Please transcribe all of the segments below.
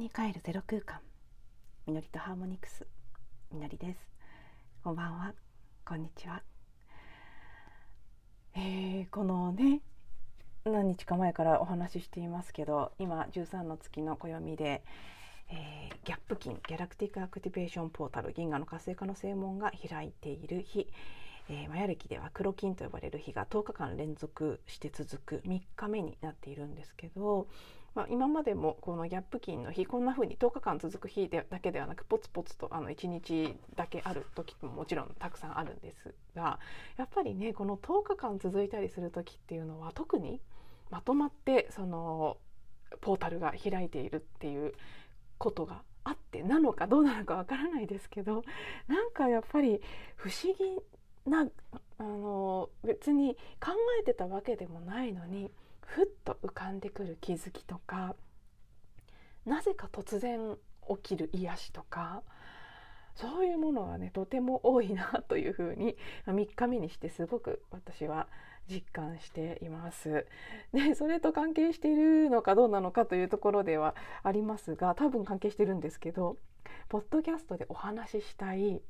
に帰るゼロ空間。みのりとハーモニクスみのりです。こんばんは。こんにちは。えー、このね何日か前からお話ししていますけど今13の月の暦で、えー、ギャップ金ギャラクティックアクティベーションポータル銀河の活性化の正門が開いている日。えー、マヤ暦では黒金と呼ばれる日が10日間連続して続く3日目になっているんですけど、まあ、今までもこのギャップ金の日こんな風に10日間続く日でだけではなくポツポツとあの1日だけある時ももちろんたくさんあるんですがやっぱりねこの10日間続いたりする時っていうのは特にまとまってそのポータルが開いているっていうことがあってなのかどうなのかわからないですけどなんかやっぱり不思議なあの別に考えてたわけでもないのにふっと浮かんでくる気づきとかなぜか突然起きる癒しとかそういうものがねとても多いなというふうに3日目にしてすごく私は実感しています。でそれと関係しているのかどうなのかというところではありますが多分関係してるんですけどポッドキャストでお話ししたい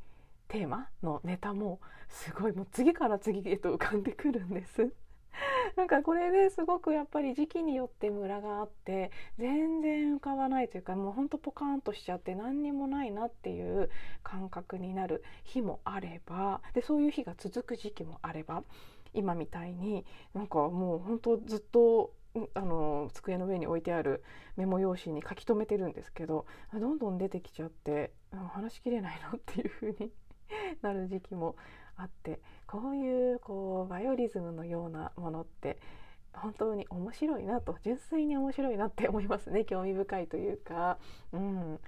テーマのネタもすごいもう次から次へと浮かんでくるんです。なんかこれですごくやっぱり時期によってムラがあって全然浮かばないというかもうほんとポカーンとしちゃって何にもないなっていう感覚になる日もあればでそういう日が続く時期もあれば今みたいになんかもうほんとずっとあの机の上に置いてあるメモ用紙に書き留めてるんですけどどんどん出てきちゃって話しきれないなっていう風に なる時期もあってこういうこうバイオリズムのようなものって本当に面白いなと純粋に面白いなって 思いますね興味深いというか、うん、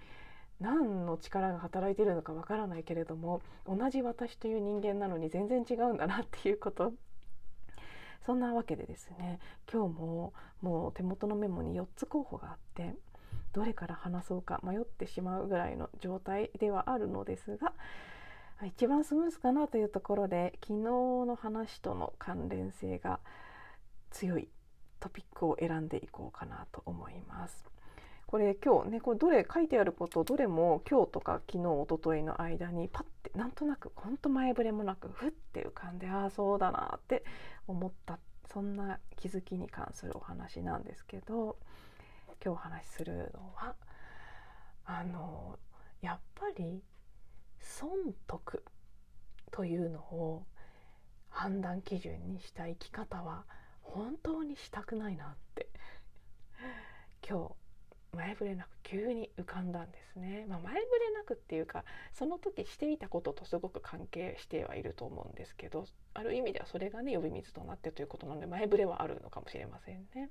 何の力が働いてるのかわからないけれども同じ私という人間なのに全然違うんだなっていうこと。そんなわけでですね今日ももう手元のメモに4つ候補があってどれから話そうか迷ってしまうぐらいの状態ではあるのですが一番スムーズかなというところで昨日の話との関連性が強いトピックを選んでいこうかなと思います。これ今日ねこれどれ書いてあることどれも今日とか昨日おとといの間にパッてなんとなくほんと前触れもなくふって浮かんでああそうだなって思ったそんな気づきに関するお話なんですけど今日お話しするのはあのやっぱり損得というのを判断基準にした生き方は本当にしたくないなって 今日前触れなく急に浮かんだんですね、まあ、前触れなくっていうかその時していたこととすごく関係してはいると思うんですけどある意味ではそれがね呼び水となってということなので前触れはあるのかもしれませんね。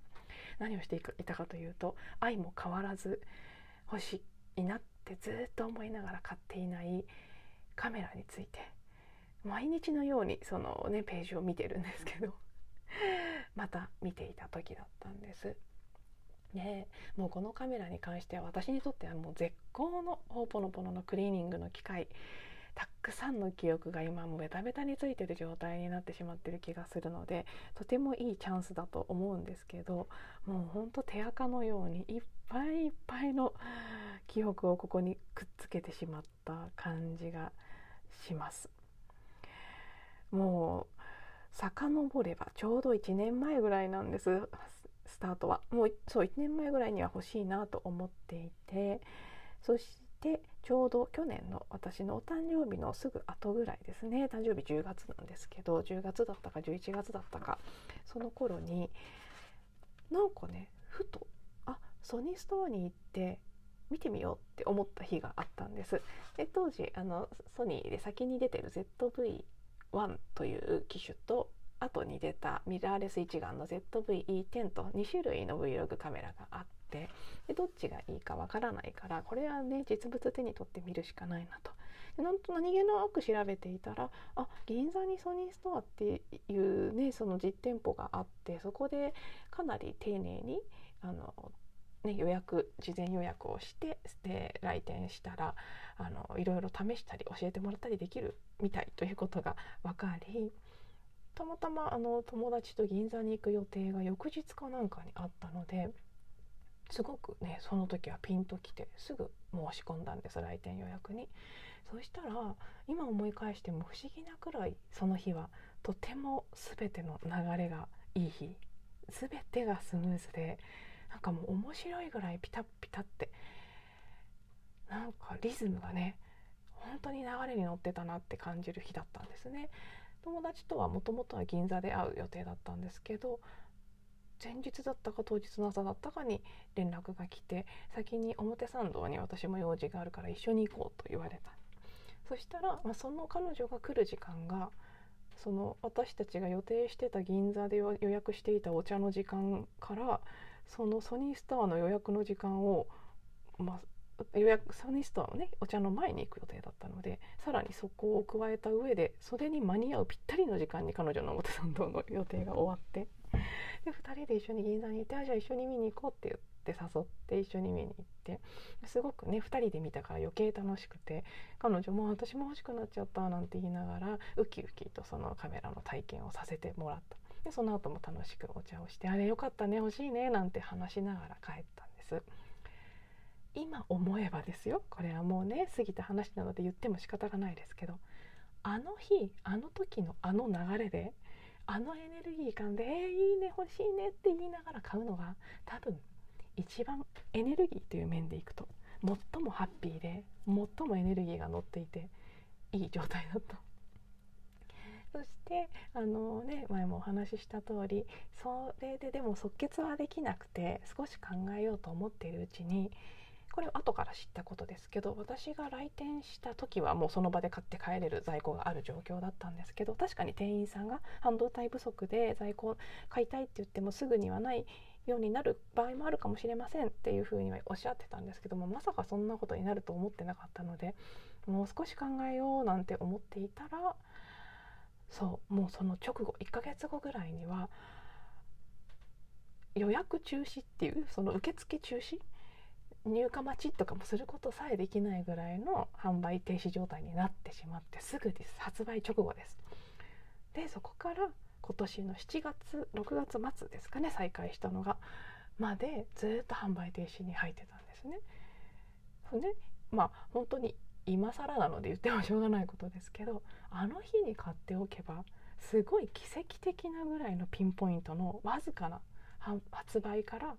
何をしていたかというと愛も変わらず欲しいなっってずっと思いながら買っていないカメラについて毎日のようにそのねページを見てるんですけど また見ていた時だったんです。ね、もうこのカメラに関しては私にとってはもう絶好のほぽのぽののクリーニングの機械たくさんの記憶が今もベタベタについてる状態になってしまってる気がするのでとてもいいチャンスだと思うんですけどもうほんと手垢のようにいっぱいいっぱいの記憶をここにくっつけてしまった感じがします。もう遡ればちょうど1年前ぐらいなんです。スタートは。もうそう1年前ぐらいには欲しいなと思っていてそしてちょうど去年の私のお誕生日のすぐ後ぐらいですね誕生日10月なんですけど10月だったか11月だったかその頃になんかねふとあソニーストアに行って見てみようって思った日があったんです。で当時あのソニーで先に出てる ZV-1 という機種と後に出たミラーレス一眼の ZV-E10 と2種類の Vlog カメラがあってでどっちがいいかわからないからこれはね実物手に取ってみるしかないなと。でなんと何気なく調べていたらあ銀座にソニーストアっていうねその実店舗があってそこでかなり丁寧にあのね、予約事前予約をしてで来店したらあのいろいろ試したり教えてもらったりできるみたいということが分かりたまたまあの友達と銀座に行く予定が翌日かなんかにあったのですごくねその時はピンときてすぐ申し込んだんです来店予約に。そしたら今思い返しても不思議なくらいその日はとても全ての流れがいい日全てがスムーズでなんかもう面白いぐらいピタッピタってなんかリズムがね本当に流れに乗ってたなって感じる日だったんですね。友達とはもともとは銀座で会う予定だったんですけど前日だったか当日の朝だったかに連絡が来て先に表参道に私も用事があるから一緒に行こうと言われた。そしたら、まあ、その彼女が来る時間がその私たちが予定してた銀座で予約していたお茶の時間からそのソニーストアの予約の時間を、まあ、予約ソニストアのねお茶の前に行く予定だったのでさらにそこを加えた上でそれに間に合うぴったりの時間に彼女の表参道の予定が終わってで2人で一緒に銀座に行ってあじゃあ一緒に見に行こうって言って。って誘って一緒に見に行ってすごくね2人で見たから余計楽しくて彼女も私も欲しくなっちゃったなんて言いながらウキウキとそのカメラの体験をさせてもらったでその後も楽しくお茶をしてあれよかったね欲しいねなんて話しながら帰ったんです今思えばですよ。これはもうね過ぎた話なので言っても仕方がないですけど。あの日あの時のあの流れであのエネルギー感で「えー、いいね欲しいね」って言いながら買うのが多分一番エネルギーという面でいくと最もハッピーで最もエネルギーが乗っていていい状態だったそしてあのね前もお話しした通りそれででも即決はできなくて少し考えようと思っているうちにこれ後から知ったことですけど私が来店した時はもうその場で買って帰れる在庫がある状況だったんですけど確かに店員さんが半導体不足で在庫買いたいって言ってもすぐにはないようになる場合もあるかもしれませんっていうふうにはおっしゃってたんですけどもまさかそんなことになると思ってなかったのでもう少し考えようなんて思っていたらそうもうその直後1ヶ月後ぐらいには予約中止っていうその受付中止入荷待ちとかもすることさえできないぐらいの販売停止状態になってしまってすぐです発売直後です。でそこから今年の7月6月末ですかね再開したのがまでずっと販売停止に入ってたんですね。でまあ本当に今更なので言ってもしょうがないことですけどあの日に買っておけばすごい奇跡的なぐらいのピンポイントのわずかな発売から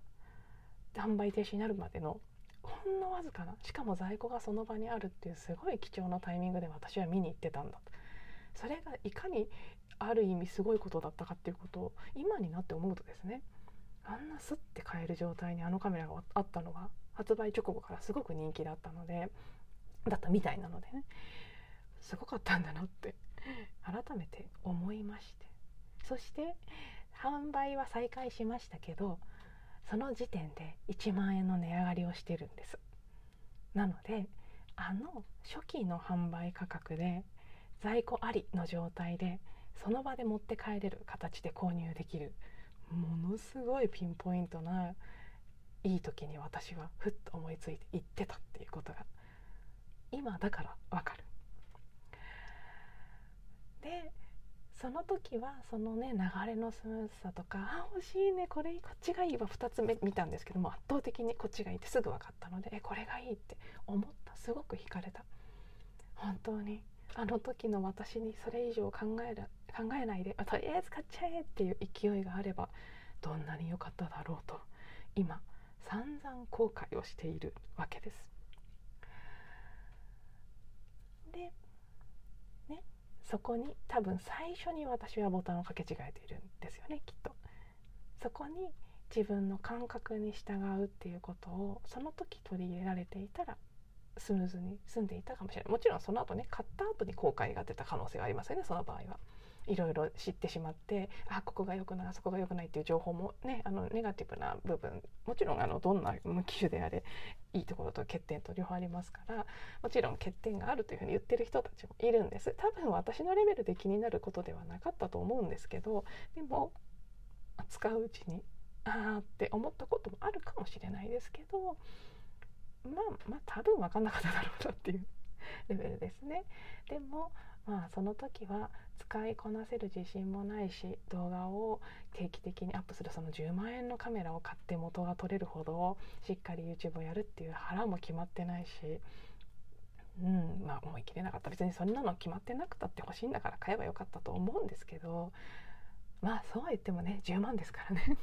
販売停止になるまでのほんのわずかな。しかも在庫がその場にあるっていうすごい貴重なタイミングで私は見に行ってたんだと。それがいかにある意味すごいことだったかっていうことを今になって思うとですねあんなスッて買える状態にあのカメラがあったのが発売直後からすごく人気だったのでだったみたいなのでねすごかったんだなって改めて思いまして。そして販売は再開しましたけどその時点で1万円の値上がりをしてるんですなのであの初期の販売価格で在庫ありの状態でその場で持って帰れる形で購入できるものすごいピンポイントないい時に私はふっと思いついて行ってたっていうことが今だからわかる。でその時はそのね流れのスムーズさとかあ欲しいねこれこっちがいいわ2つ目見たんですけども圧倒的にこっちがいいってすぐ分かったのでえこれがいいって思った。すごく惹かれた。本当に。あの時の私にそれ以上考える考えないで、とりあえず買っちゃえっていう勢いがあればどんなに良かっただろうと今散々後悔をしているわけです。でそこに多分最初に私はボタンを掛け違えているんですよねきっと。そこに自分の感覚に従うっていうことをその時取り入れられていたらスムーズに済んでいたかもしれないもちろんその後ね買った後に後悔が出た可能性がありますよねその場合は。いろいろ知ってしまってあここが良くないあそこが良くないっていう情報もねあのネガティブな部分もちろんあのどんな機種であれいいところと欠点と両方ありますからもちろん欠点があるというふうに言ってる人たちもいるんです多分私のレベルで気になることではなかったと思うんですけどでも使ううちにああって思ったこともあるかもしれないですけどまあまあ多分分かんなかっただろうなっていうレベルですね。でもまあその時は使いこなせる自信もないし動画を定期的にアップするその10万円のカメラを買って元が取れるほどしっかり YouTube をやるっていう腹も決まってないしうんまあ思い切れなかった別にそんなの決まってなくたって欲しいんだから買えばよかったと思うんですけどまあそうは言ってもね10万ですからね。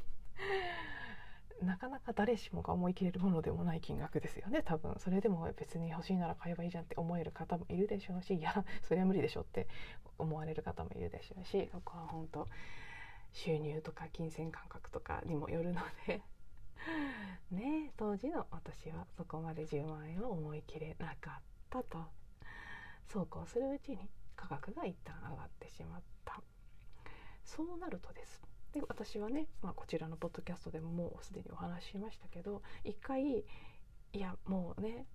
なかなか誰しもが思い切れるものでもない金額ですよね。多分。それでも別に欲しいなら買えばいいじゃんって思える方もいるでしょうし いやそれは無理でしょって思われる方もいるでしょうしここは本当収入とか金銭感覚とかにもよるので。ね当時の私はそこまで10万円を思い切れなかったと。そうこうするうちに価格が一旦上がってしまった。そうなるとです。で私はね、まあ、こちらのポッドキャストでももうすでにお話ししましたけど一回いやもうね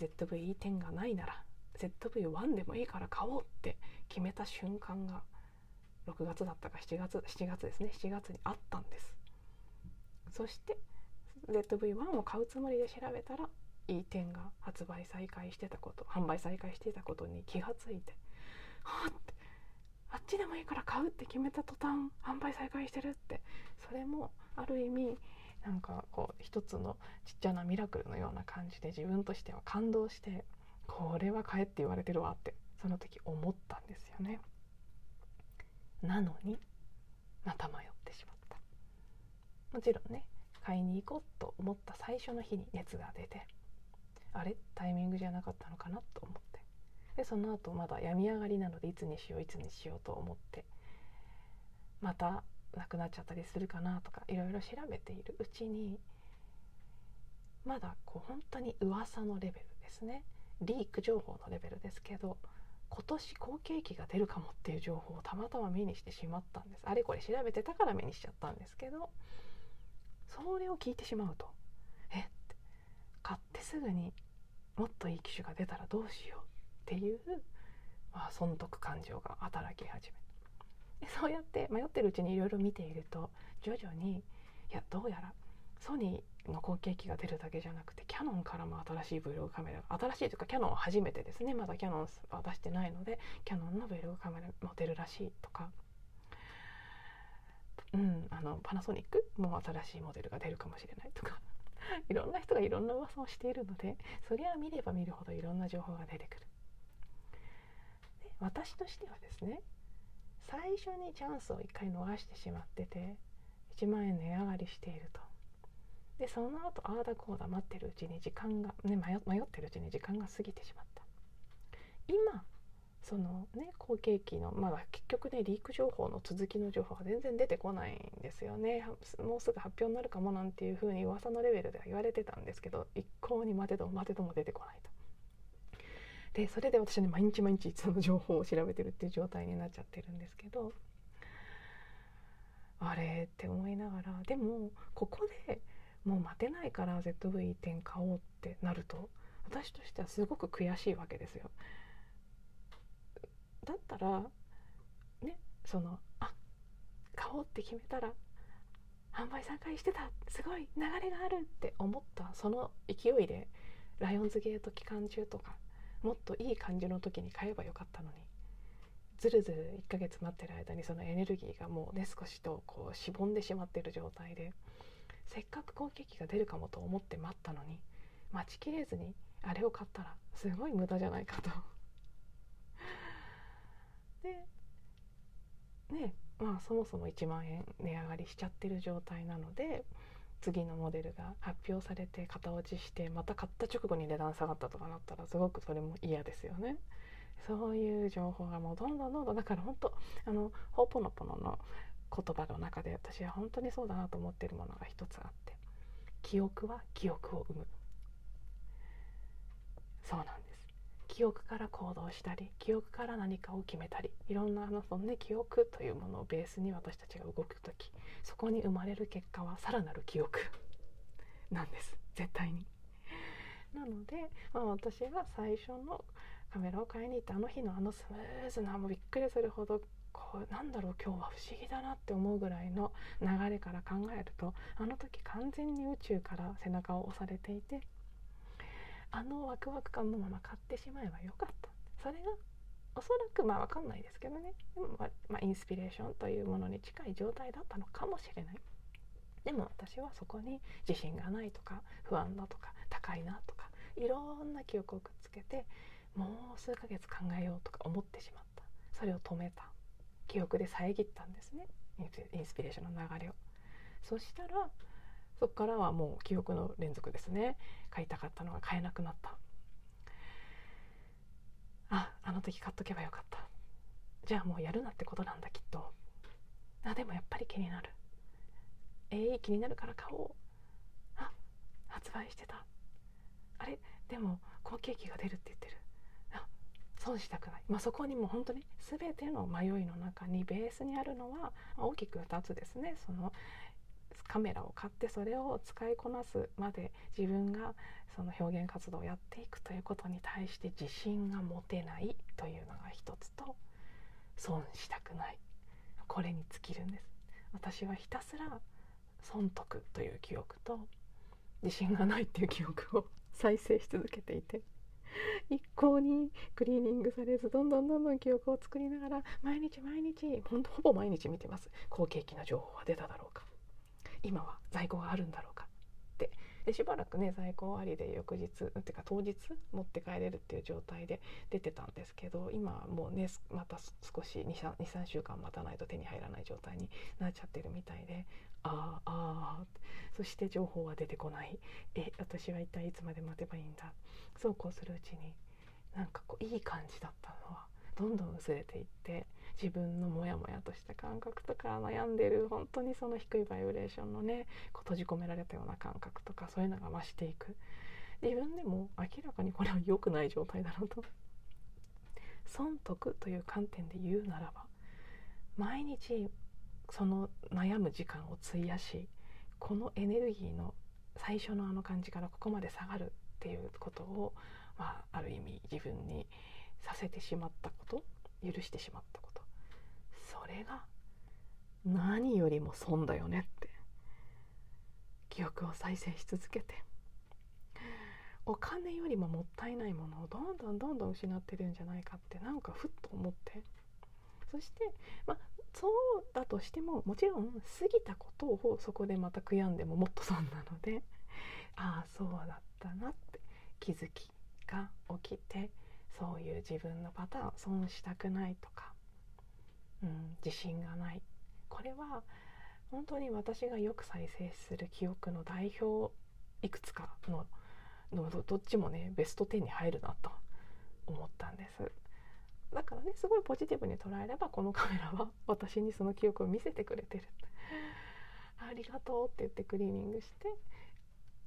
ZVE10 がないなら ZV-1 でもいいから買おうって決めた瞬間が6月だったか7月7月ですね7月にあったんです。そして ZV-1 を買うつもりで調べたら E10 が発売再開してたこと販売再開してたことに気がついてはあってあっちでもいいから買うって決めた途端販売再開してるってそれもある意味なんかこう一つのちっちゃなミラクルのような感じで自分としては感動してこれは買えって言われてるわってその時思ったんですよね。なのにまた迷ってしまった。もちろんね買いに行こうと思った最初の日に熱が出てあれ？タイミングじゃなかったのかなと思って。でその後まだ病み上がりなのでいつにしよういつにしようと思ってまたなくなっちゃったりするかなとかいろいろ調べているうちにまだこう本当に噂のレベルですね。リーク情報のレベルですけど今年好景気が出るかもっていう情報をたまたま目にしてしまったんです。あれこれ調べてたから目にしちゃったんですけどそれを聞いてしまうとえって買ってすぐにもっといい機種が出たらどうしようっていう、まあ、損得感情が働き始めでそうやって迷ってるうちにいろいろ見ていると徐々にいやどうやらソニーの後継機が出るだけじゃなくてキヤノンからも新しい Vlog カメラ新しいというかキヤノンは初めてですね。まだキヤノンは出してないのでキヤノンの Vlog カメラも出るらしいとか、うん、あのパナソニックも新しいモデルが出るかもしれないとか。いろんな人がいろんな噂をしているのでそりゃ見れば見るほどいろんな情報が出てくる。私としてはですね最初にチャンスを1回逃してしまってて1万円値上がりしていると。でその後ああだこうだ待ってるうちに時間が、ね、迷ってるうちに時間が過ぎてしまった。今そのね後継機のまだ結局ねリーク情報の続きの情報が全然出てこないんですよね。もうすぐ発表になるかもなんていう風に噂のレベルでは言われてたんですけど一向に待てども待てども出てこないと。でそれで私はね毎日毎日その情報を調べてるっていう状態になっちゃってるんですけどあれって思いながらでもここでもう待てないから ZV-10 買おうってなると私としてはすごく悔しいわけですよ。だったらねそのあ買おうって決めたら販売再開してたすごい流れがあるって思ったその勢いでライオンズゲート期間中とかもっといい感じの時に買えばよかったのに。ずるずる1ヶ月待ってる間にそのエネルギーがもうね少しとこうしぼんでしまってる状態で。せっかく好景気が出るかもと思って待ったのに待ちきれずにあれを買ったらすごい無駄じゃないかと。でねまあそもそも1万円値上がりしちゃってる状態なので次のモデルが発表されて型落ちしてまた買った直後に値段下がったとかなったらすごくそれも嫌ですよね。そういう情報がもうどんどんどんどんだから本当あのホーポノポノの言葉の中で私は本当にそうだなと思っているものが一つあって記憶は記憶を生むそうなんです記憶から行動したり記憶から何かを決めたりいろんなあのその、ね、記憶というものをベースに私たちが動く時そこに生まれる結果はさらなる記憶なんです絶対に。なので、まあ、私が最初のカメラを買いに行ったあの日のあのスムーズなもうびっくりするほどこうなんだろう今日は不思議だなって思うぐらいの流れから考えるとあの時完全に宇宙から背中を押されていてあのワクワク感のまま買ってしまえばよかった。それがおそらくまあ分かんないですけどね。でも、ま、インスピレーションというものに近い状態だったのかもしれない。でも私はそこに自信がないとか不安だとか高いなとかいろんな記憶をくっつけてもう数ヶ月考えようとか思ってしまった。それを止めた。記憶で遮ったんですね。インスピレーションの流れを。そしたらそこからはもう記憶の連続ですね。買いたかったのが買えなくなった。ああの時買っとけばよかった。じゃあもうやるなってことなんだきっと。あでもやっぱり気になる。えいー、気になるから買おう。あ発売してた。あれ？でも後継機が出るって言ってる。あ損したくない、まあ、そこにも本当に全ての迷いの中にベースにあるのは大きく2つですね。そのカメラを買ってそれを使いこなすまで自分がその表現活動をやっていくということに対して自信が持てないというのが一つと損したくないこれに尽きるんです。私はひたすら損得という記憶と自信がないっていう記憶を再生し続けていて。一向にクリーニングされずどんどんどんどん記憶を作りながら毎日毎日ほんとほぼ毎日見てます。後継機の情報は出ただろうか。今は在庫があるんだろうかって。でしばらくね在庫ありで翌日っていうか当日持って帰れるっていう状態で出てたんですけど今もうねまた少し23週間待たないと手に入らない状態になっちゃってるみたいでああああそして情報は出てこない。え私は一体いつまで待てばいいんだ？そうこうするうちになんかこういい感じだったのはどんどん薄れていって自分のモヤモヤとした感覚とか悩んでる本当にその低いバイブレーションのねこう閉じ込められたような感覚とかそういうのが増していく。自分でも明らかにこれは良くない状態だなと。損得という観点で言うならば毎日その悩む時間を費やしこのエネルギーの最初のあの感じからここまで下がるっていうことを、まあ、ある意味自分にさせてしまったこと許してしまったこと。れが何よりも損だよねって記憶を再生し続けてお金よりももったいないものをどんどんどんどん失ってるんじゃないかってなんかふっと思ってそしてまあそうだとしてももちろん過ぎたことをそこでまた悔やんでももっと損なのでああそうだったなって気づきが起きてそういう自分のパターン損したくないとか、うん、自信がない。これは本当に私がよく再生する記憶の代表いくつかののどっちもねベスト10に入るなと思ったんです。だからねすごいポジティブに捉えればこのカメラは私にその記憶を見せてくれてる。ありがとうって言ってクリーニングして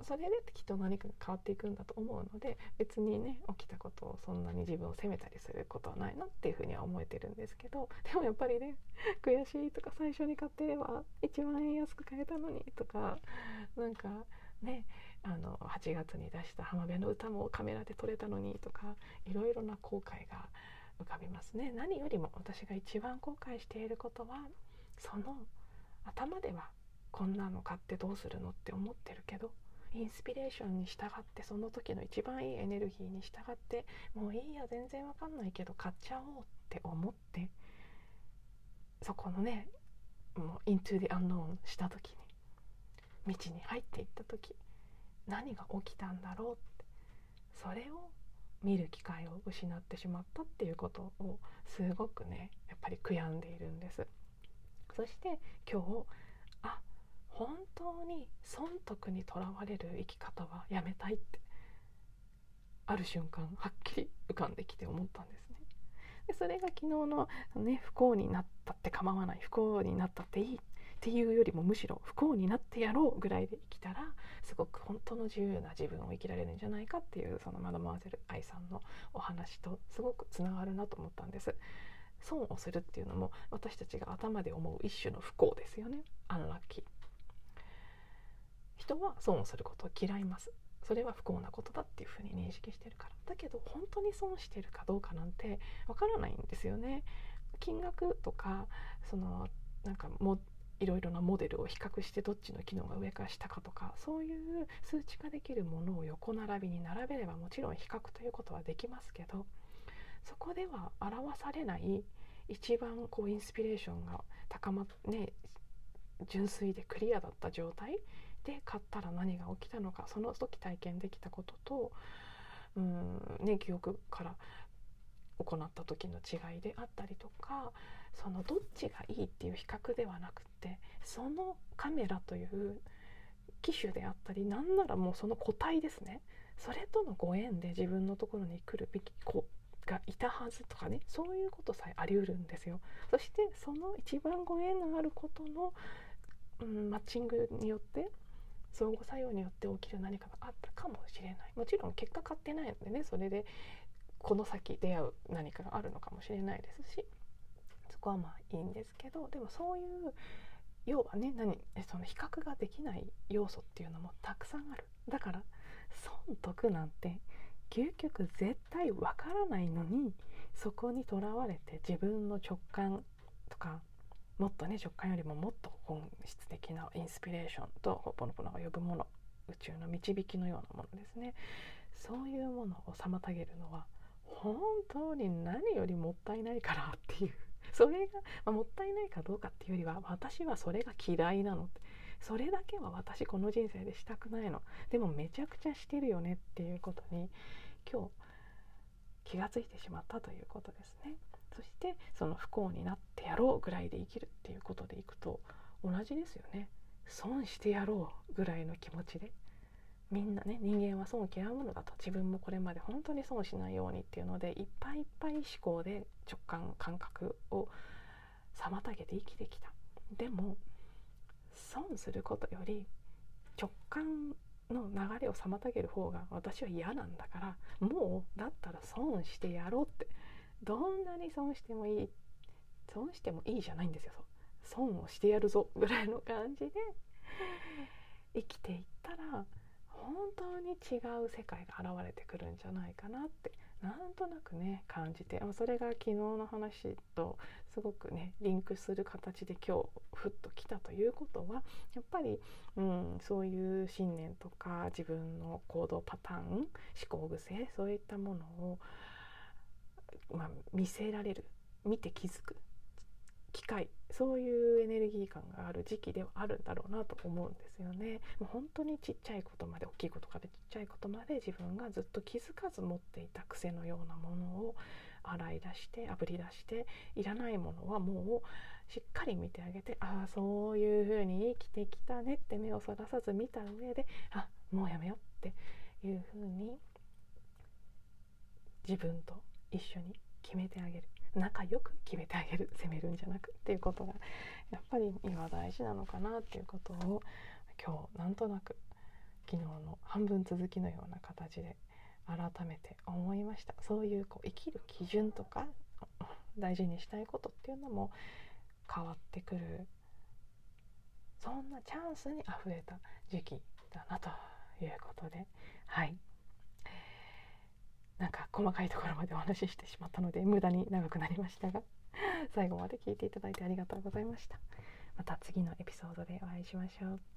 それできっと何かが変わっていくんだと思うので別にね起きたことをそんなに自分を責めたりすることはないなっていうふうには思えてるんですけどでもやっぱりね悔しいとか最初に買ってれば1万円安く買えたのにとかなんかねあの8月に出した浜辺の歌もカメラで撮れたのにとかいろいろな後悔が浮かびますね。何よりも私が一番後悔していることはその頭ではこんなの買ってどうするのって思ってるけどインスピレーションに従ってその時の一番いいエネルギーに従ってもういいや全然わかんないけど買っちゃおうって思ってそこのねもう into the unknown した時に道に入っていった時何が起きたんだろうってそれを見る機会を失ってしまったっていうことをすごくねやっぱり悔やんでいるんです。そして今日あ本当に損得にとらわれる生き方はやめたいってある瞬間はっきり浮かんできて思ったんですね。でそれが昨日の、ね、不幸になったって構わない不幸になったっていいっていうよりもむしろ不幸になってやろうぐらいで生きたらすごく本当の自由な自分を生きられるんじゃないかっていうそのマドモアゼル愛さんのお話とすごくつながるなと思ったんです。損をするっていうのも私たちが頭で思う一種の不幸ですよねアンラッキー人は損をすることを嫌います。それは不幸なことだっていうふうに認識してるから。だけど本当に損してるかどうかなんてわからないんですよね。金額とかそのなんかもいろいろなモデルを比較してどっちの機能が上か下かとかそういう数値化できるものを横並びに並べればもちろん比較ということはできますけどそこでは表されない一番こうインスピレーションが高まっね純粋でクリアだった状態で買ったら何が起きたのかその時体験できたこととうんね記憶から行った時の違いであったりとかそのどっちがいいっていう比較ではなくてそのカメラという機種であったりなんならもうその個体ですねそれとのご縁で自分のところに来るべき子がいたはずとかねそういうことさえあり得るんですよ。そしてその一番ご縁のあることの、うん、マッチングによって相互作用によって起きる何かがあったかもしれない。もちろん結果買ってないのでねそれでこの先出会う何かがあるのかもしれないですし。そこはまあいいんですけどでもそういう要はね何その比較ができない要素っていうのもたくさんある。だから損得なんて究極絶対わからないのにそこにとらわれて自分の直感とかもっとね直感よりももっと本質的なインスピレーションとポノポノが呼ぶもの宇宙の導きのようなものですね。そういうものを妨げるのは本当に何よりもったいないからっていう。それが、まあ、もったいないかどうかっていうよりは私はそれが嫌いなのって。それだけは私この人生でしたくないの。でもめちゃくちゃしてるよねっていうことに今日気が付いてしまったということですね。そしてその不幸になってやろうぐらいで生きるっていうことでいくと同じですよね。損してやろうぐらいの気持ちで。みんなね人間は損を嫌うものだと。自分もこれまで本当に損しないようにっていうのでいっぱいいっぱい思考で直感感覚を妨げて生きてきた。でも損することより直感の流れを妨げる方が私は嫌なんだからもうだったら損してやろうってどんなに損してもいい損してもいいじゃないんですよ。損をしてやるぞぐらいの感じで生きていったら本当に違う世界が現れてくるんじゃないかなってなんとなくね感じて。それが昨日の話とすごくねリンクする形で今日ふっと来たということはやっぱり、うん、そういう信念とか自分の行動パターン思考癖そういったものを、まあ、見せられる見て気づく機会そういうエネルギー感がある時期ではあるんだろうなと思うんですよね。もう本当にちっちゃいことまで大きいことからちっちゃいことまで自分がずっと気づかず持っていた癖のようなものを洗い出してあぶり出していらないものはもうしっかり見てあげてああそういう風に生きてきたねって目をそらさず見た上であもうやめようっていう風に自分と一緒に決めてあげる。仲良く決めてあげる。責めるんじゃなくっていうことがやっぱり今大事なのかなっていうことを今日なんとなく昨日の半分続きのような形で改めて思いました。そういうこう生きる基準とか大事にしたいことっていうのも変わってくる。そんなチャンスにあふれた時期だなということで。はい。なんか細かいところまでお話ししてしまったので無駄に長くなりましたが 最後まで聞いていただいてありがとうございました。また次のエピソードでお会いしましょう。